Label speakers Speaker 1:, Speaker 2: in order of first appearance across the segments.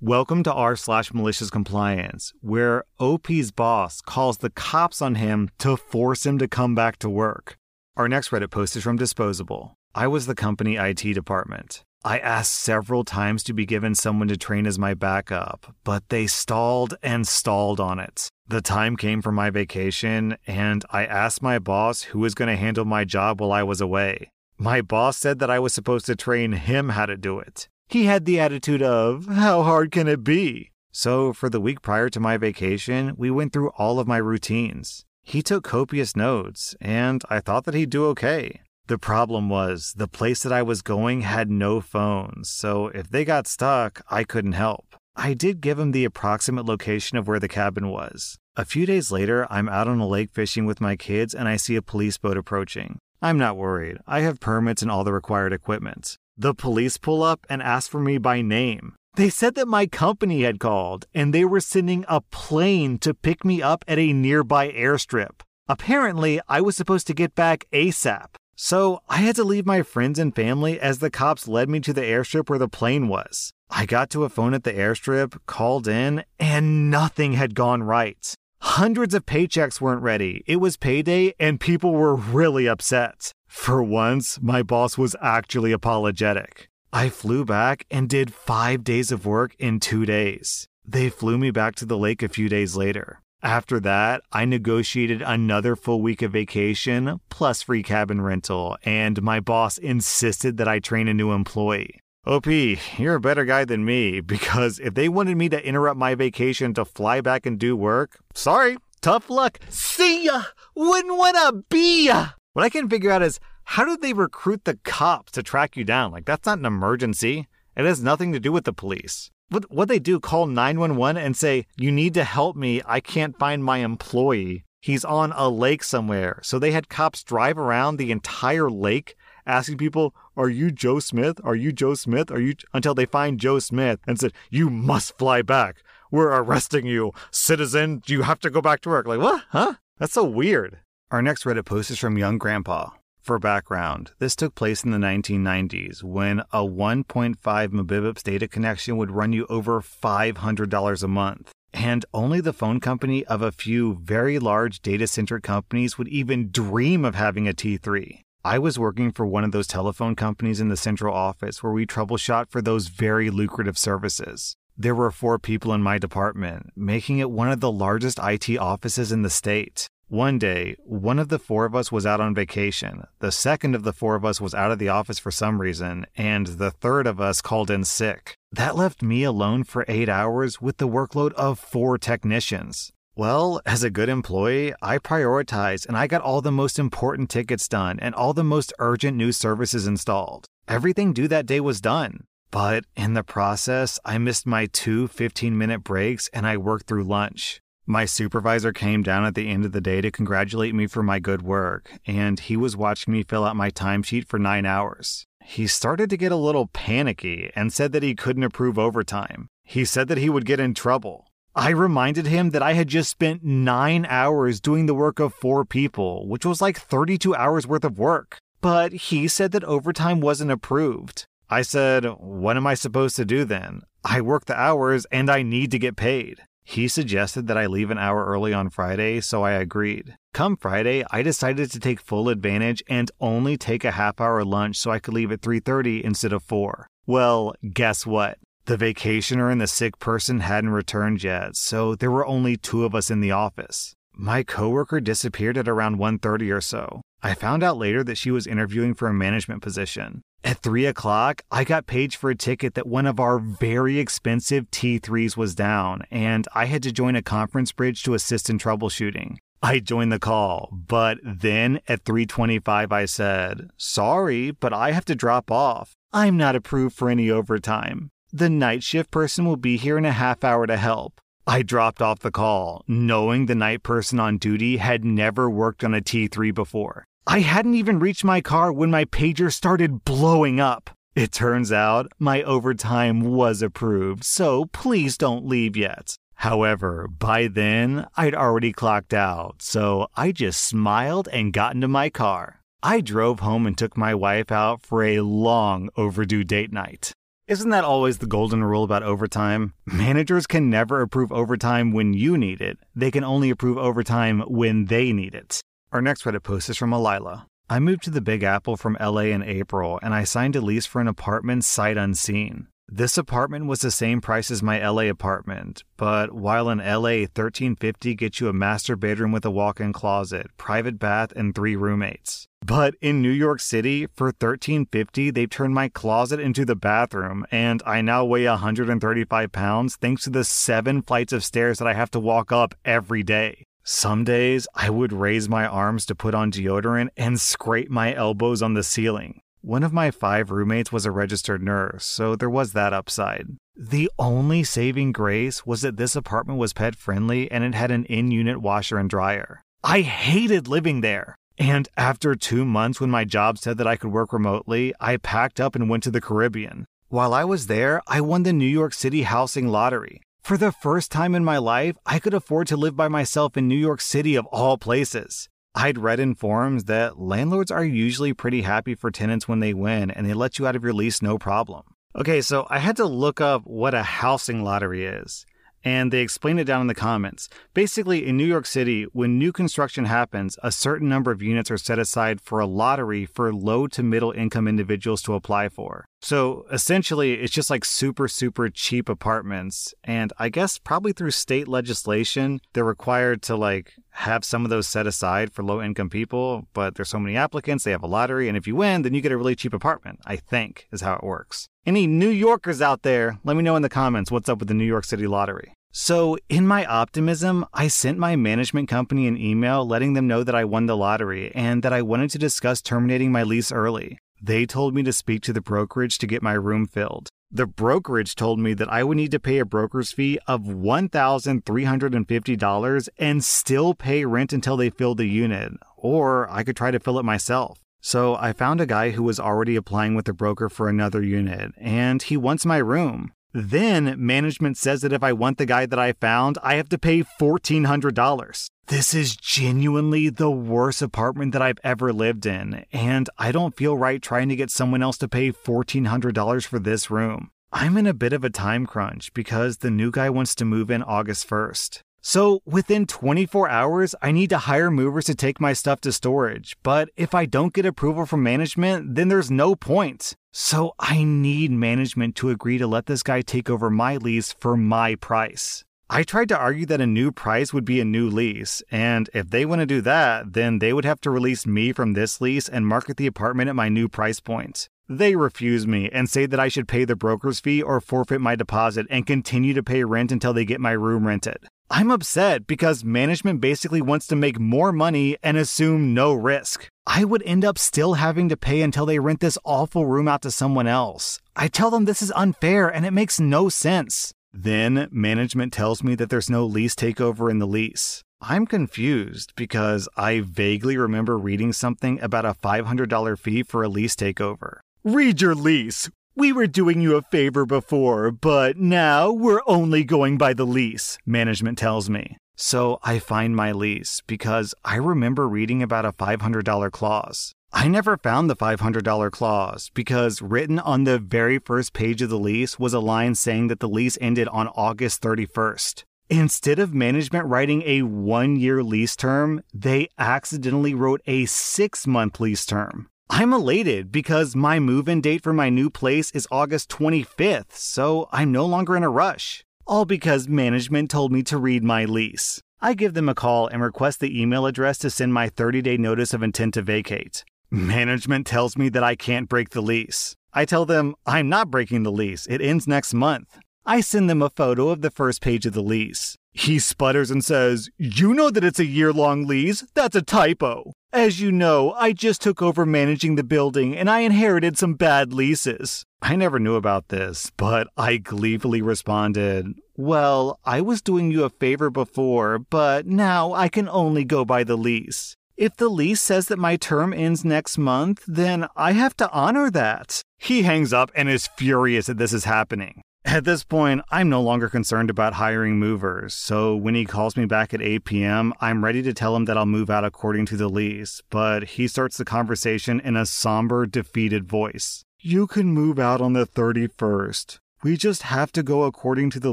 Speaker 1: Welcome to r slash malicious compliance, where OP's boss calls the cops on him to force him to come back to work. Our next Reddit post is from Disposable. I was the company IT department. I asked several times to be given someone to train as my backup, but they stalled and stalled on it. The time came for my vacation, and I asked my boss who was going to handle my job while I was away. My boss said that I was supposed to train him how to do it. He had the attitude of, How hard can it be? So, for the week prior to my vacation, we went through all of my routines. He took copious notes, and I thought that he'd do okay. The problem was, the place that I was going had no phones, so if they got stuck, I couldn't help. I did give him the approximate location of where the cabin was. A few days later, I'm out on a lake fishing with my kids and I see a police boat approaching. I'm not worried. I have permits and all the required equipment. The police pull up and ask for me by name. They said that my company had called and they were sending a plane to pick me up at a nearby airstrip. Apparently, I was supposed to get back ASAP. So I had to leave my friends and family as the cops led me to the airstrip where the plane was. I got to a phone at the airstrip, called in, and nothing had gone right. Hundreds of paychecks weren't ready. It was payday, and people were really upset. For once, my boss was actually apologetic. I flew back and did five days of work in two days. They flew me back to the lake a few days later. After that, I negotiated another full week of vacation plus free cabin rental, and my boss insisted that I train a new employee. OP, you're a better guy than me because if they wanted me to interrupt my vacation to fly back and do work, sorry, tough luck. See ya! Wouldn't wanna be ya! What I can figure out is how did they recruit the cops to track you down? Like, that's not an emergency. It has nothing to do with the police. What what they do call 911 and say you need to help me. I can't find my employee. He's on a lake somewhere. So they had cops drive around the entire lake asking people are you joe smith? Are you joe smith? Are you until they find joe smith and said you must fly back. We're arresting you. Citizen you have to go back to work? Like what? Huh? That's so weird our next reddit post is from young grandpa for background, this took place in the 1990s when a 1.5 Mbps data connection would run you over $500 a month. And only the phone company of a few very large data center companies would even dream of having a T3. I was working for one of those telephone companies in the central office where we troubleshot for those very lucrative services. There were four people in my department, making it one of the largest IT offices in the state. One day, one of the four of us was out on vacation, the second of the four of us was out of the office for some reason, and the third of us called in sick. That left me alone for eight hours with the workload of four technicians. Well, as a good employee, I prioritized and I got all the most important tickets done and all the most urgent new services installed. Everything due that day was done. But in the process, I missed my two 15 minute breaks and I worked through lunch. My supervisor came down at the end of the day to congratulate me for my good work, and he was watching me fill out my timesheet for nine hours. He started to get a little panicky and said that he couldn't approve overtime. He said that he would get in trouble. I reminded him that I had just spent nine hours doing the work of four people, which was like 32 hours worth of work. But he said that overtime wasn't approved. I said, What am I supposed to do then? I work the hours and I need to get paid. He suggested that I leave an hour early on Friday, so I agreed. Come Friday, I decided to take full advantage and only take a half hour lunch so I could leave at 3:30 instead of 4. Well, guess what? The vacationer and the sick person hadn't returned yet, so there were only two of us in the office. My coworker disappeared at around 1:30 or so. I found out later that she was interviewing for a management position. At 3 o'clock, I got paged for a ticket that one of our very expensive T3s was down, and I had to join a conference bridge to assist in troubleshooting. I joined the call, but then at 3:25 I said, "Sorry, but I have to drop off. I'm not approved for any overtime. The night shift person will be here in a half hour to help." I dropped off the call, knowing the night person on duty had never worked on a T3 before. I hadn't even reached my car when my pager started blowing up. It turns out my overtime was approved, so please don't leave yet. However, by then, I'd already clocked out, so I just smiled and got into my car. I drove home and took my wife out for a long overdue date night. Isn't that always the golden rule about overtime? Managers can never approve overtime when you need it. They can only approve overtime when they need it. Our next Reddit post is from Alila. I moved to the Big Apple from LA in April and I signed a lease for an apartment sight unseen. This apartment was the same price as my LA apartment, but while in LA 1350 gets you a master bedroom with a walk-in closet, private bath and 3 roommates. But in New York City for 1350 they've turned my closet into the bathroom and I now weigh 135 pounds thanks to the 7 flights of stairs that I have to walk up every day. Some days I would raise my arms to put on deodorant and scrape my elbows on the ceiling. One of my five roommates was a registered nurse, so there was that upside. The only saving grace was that this apartment was pet friendly and it had an in unit washer and dryer. I hated living there. And after two months, when my job said that I could work remotely, I packed up and went to the Caribbean. While I was there, I won the New York City housing lottery. For the first time in my life, I could afford to live by myself in New York City of all places. I'd read in forums that landlords are usually pretty happy for tenants when they win and they let you out of your lease no problem. Okay, so I had to look up what a housing lottery is and they explain it down in the comments. Basically, in New York City, when new construction happens, a certain number of units are set aside for a lottery for low to middle income individuals to apply for. So essentially, it's just like super, super cheap apartments. And I guess probably through state legislation, they're required to like have some of those set aside for low income people. But there's so many applicants, they have a lottery. And if you win, then you get a really cheap apartment, I think is how it works. Any New Yorkers out there, let me know in the comments what's up with the New York City lottery. So, in my optimism, I sent my management company an email letting them know that I won the lottery and that I wanted to discuss terminating my lease early. They told me to speak to the brokerage to get my room filled. The brokerage told me that I would need to pay a broker's fee of $1,350 and still pay rent until they filled the unit, or I could try to fill it myself. So I found a guy who was already applying with a broker for another unit, and he wants my room. Then management says that if I want the guy that I found, I have to pay $1,400. This is genuinely the worst apartment that I've ever lived in, and I don't feel right trying to get someone else to pay $1,400 for this room. I'm in a bit of a time crunch because the new guy wants to move in August 1st. So within 24 hours, I need to hire movers to take my stuff to storage. But if I don't get approval from management, then there's no point. So I need management to agree to let this guy take over my lease for my price. I tried to argue that a new price would be a new lease, and if they want to do that, then they would have to release me from this lease and market the apartment at my new price point. They refuse me and say that I should pay the broker's fee or forfeit my deposit and continue to pay rent until they get my room rented. I'm upset because management basically wants to make more money and assume no risk. I would end up still having to pay until they rent this awful room out to someone else. I tell them this is unfair and it makes no sense. Then management tells me that there's no lease takeover in the lease. I'm confused because I vaguely remember reading something about a $500 fee for a lease takeover. Read your lease. We were doing you a favor before, but now we're only going by the lease, management tells me. So I find my lease because I remember reading about a $500 clause. I never found the $500 clause because written on the very first page of the lease was a line saying that the lease ended on August 31st. Instead of management writing a one year lease term, they accidentally wrote a six month lease term. I'm elated because my move in date for my new place is August 25th, so I'm no longer in a rush. All because management told me to read my lease. I give them a call and request the email address to send my 30 day notice of intent to vacate. Management tells me that I can't break the lease. I tell them I'm not breaking the lease, it ends next month. I send them a photo of the first page of the lease. He sputters and says, You know that it's a year long lease? That's a typo. As you know, I just took over managing the building and I inherited some bad leases. I never knew about this, but I gleefully responded, Well, I was doing you a favor before, but now I can only go by the lease. If the lease says that my term ends next month, then I have to honor that. He hangs up and is furious that this is happening. At this point, I'm no longer concerned about hiring movers, so when he calls me back at 8 p.m., I'm ready to tell him that I'll move out according to the lease, but he starts the conversation in a somber, defeated voice. You can move out on the 31st. We just have to go according to the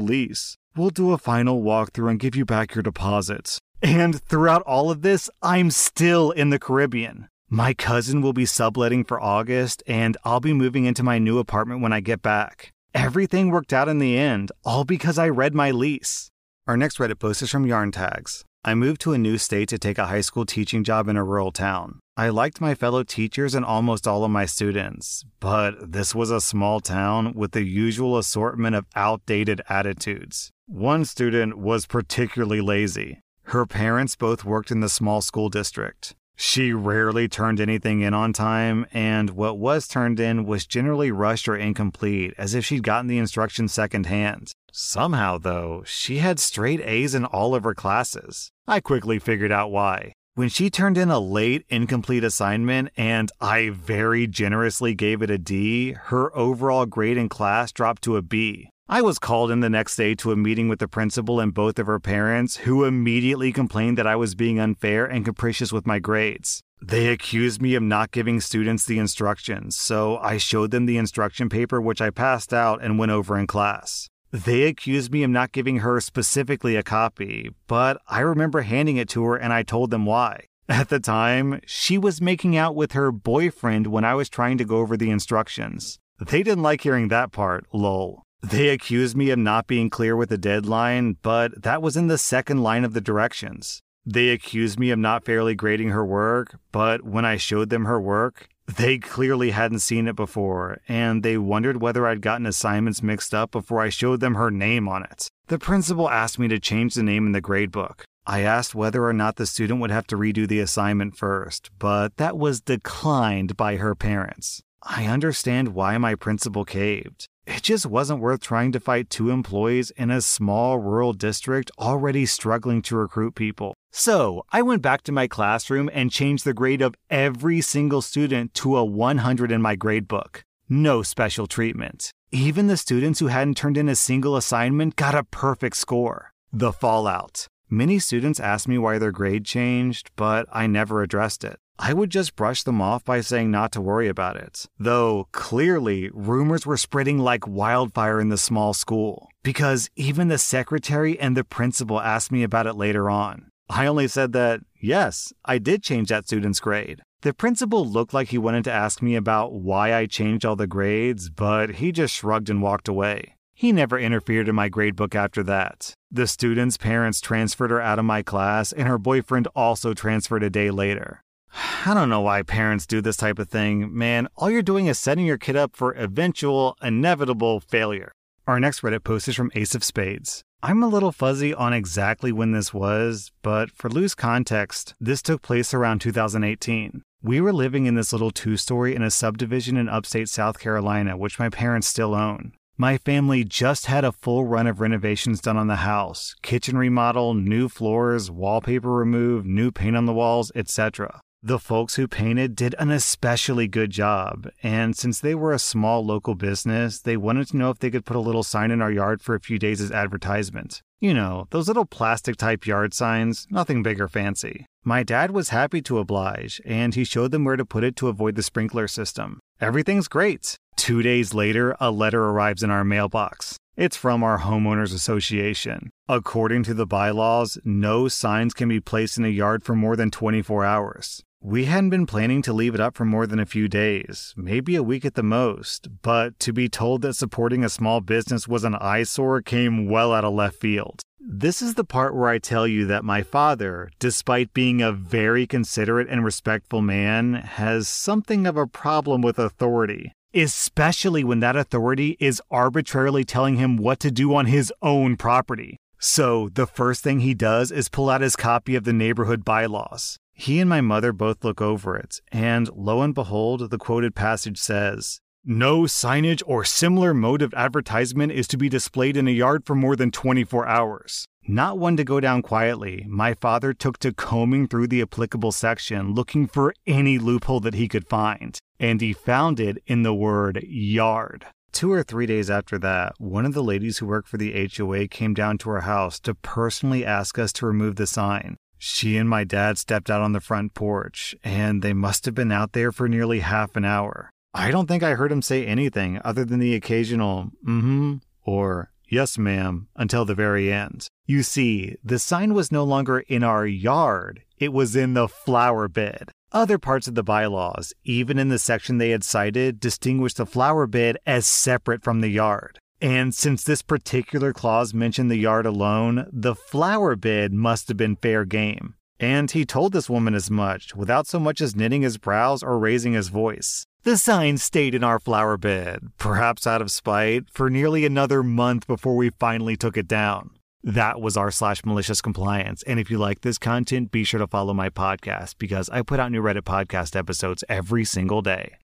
Speaker 1: lease. We'll do a final walkthrough and give you back your deposits. And throughout all of this, I'm still in the Caribbean. My cousin will be subletting for August, and I'll be moving into my new apartment when I get back. Everything worked out in the end, all because I read my lease. Our next Reddit post is from Yarn Tags. I moved to a new state to take a high school teaching job in a rural town. I liked my fellow teachers and almost all of my students, but this was a small town with the usual assortment of outdated attitudes. One student was particularly lazy. Her parents both worked in the small school district. She rarely turned anything in on time, and what was turned in was generally rushed or incomplete, as if she'd gotten the instructions secondhand. Somehow, though, she had straight A's in all of her classes. I quickly figured out why. When she turned in a late, incomplete assignment and I very generously gave it a D, her overall grade in class dropped to a B. I was called in the next day to a meeting with the principal and both of her parents, who immediately complained that I was being unfair and capricious with my grades. They accused me of not giving students the instructions, so I showed them the instruction paper, which I passed out and went over in class. They accused me of not giving her specifically a copy, but I remember handing it to her and I told them why. At the time, she was making out with her boyfriend when I was trying to go over the instructions. They didn't like hearing that part, lol. They accused me of not being clear with the deadline, but that was in the second line of the directions. They accused me of not fairly grading her work, but when I showed them her work, they clearly hadn't seen it before, and they wondered whether I'd gotten assignments mixed up before I showed them her name on it. The principal asked me to change the name in the gradebook. I asked whether or not the student would have to redo the assignment first, but that was declined by her parents. I understand why my principal caved. It just wasn't worth trying to fight two employees in a small rural district already struggling to recruit people. So I went back to my classroom and changed the grade of every single student to a 100 in my grade book. No special treatment. Even the students who hadn't turned in a single assignment got a perfect score. The fallout. Many students asked me why their grade changed, but I never addressed it. I would just brush them off by saying not to worry about it. Though clearly, rumors were spreading like wildfire in the small school, because even the secretary and the principal asked me about it later on. I only said that, yes, I did change that student's grade. The principal looked like he wanted to ask me about why I changed all the grades, but he just shrugged and walked away. He never interfered in my gradebook after that. The student's parents transferred her out of my class, and her boyfriend also transferred a day later. I don't know why parents do this type of thing. Man, all you're doing is setting your kid up for eventual, inevitable failure. Our next Reddit post is from Ace of Spades. I'm a little fuzzy on exactly when this was, but for loose context, this took place around 2018. We were living in this little two story in a subdivision in upstate South Carolina, which my parents still own. My family just had a full run of renovations done on the house kitchen remodel, new floors, wallpaper removed, new paint on the walls, etc. The folks who painted did an especially good job, and since they were a small local business, they wanted to know if they could put a little sign in our yard for a few days as advertisement. You know, those little plastic type yard signs, nothing big or fancy. My dad was happy to oblige, and he showed them where to put it to avoid the sprinkler system. Everything's great. Two days later, a letter arrives in our mailbox. It's from our homeowners association. According to the bylaws, no signs can be placed in a yard for more than 24 hours. We hadn't been planning to leave it up for more than a few days, maybe a week at the most, but to be told that supporting a small business was an eyesore came well out of left field. This is the part where I tell you that my father, despite being a very considerate and respectful man, has something of a problem with authority, especially when that authority is arbitrarily telling him what to do on his own property. So, the first thing he does is pull out his copy of the neighborhood bylaws. He and my mother both look over it, and lo and behold, the quoted passage says, No signage or similar mode of advertisement is to be displayed in a yard for more than 24 hours. Not one to go down quietly, my father took to combing through the applicable section looking for any loophole that he could find, and he found it in the word yard. Two or three days after that, one of the ladies who worked for the HOA came down to our house to personally ask us to remove the sign. She and my dad stepped out on the front porch, and they must have been out there for nearly half an hour. I don't think I heard him say anything other than the occasional mm hmm or yes, ma'am until the very end. You see, the sign was no longer in our yard, it was in the flower bed. Other parts of the bylaws, even in the section they had cited, distinguished the flower bed as separate from the yard. And since this particular clause mentioned the yard alone, the flower bed must have been fair game. And he told this woman as much, without so much as knitting his brows or raising his voice. The sign stayed in our flower bed, perhaps out of spite, for nearly another month before we finally took it down. That was r slash malicious compliance. And if you like this content, be sure to follow my podcast because I put out new Reddit podcast episodes every single day.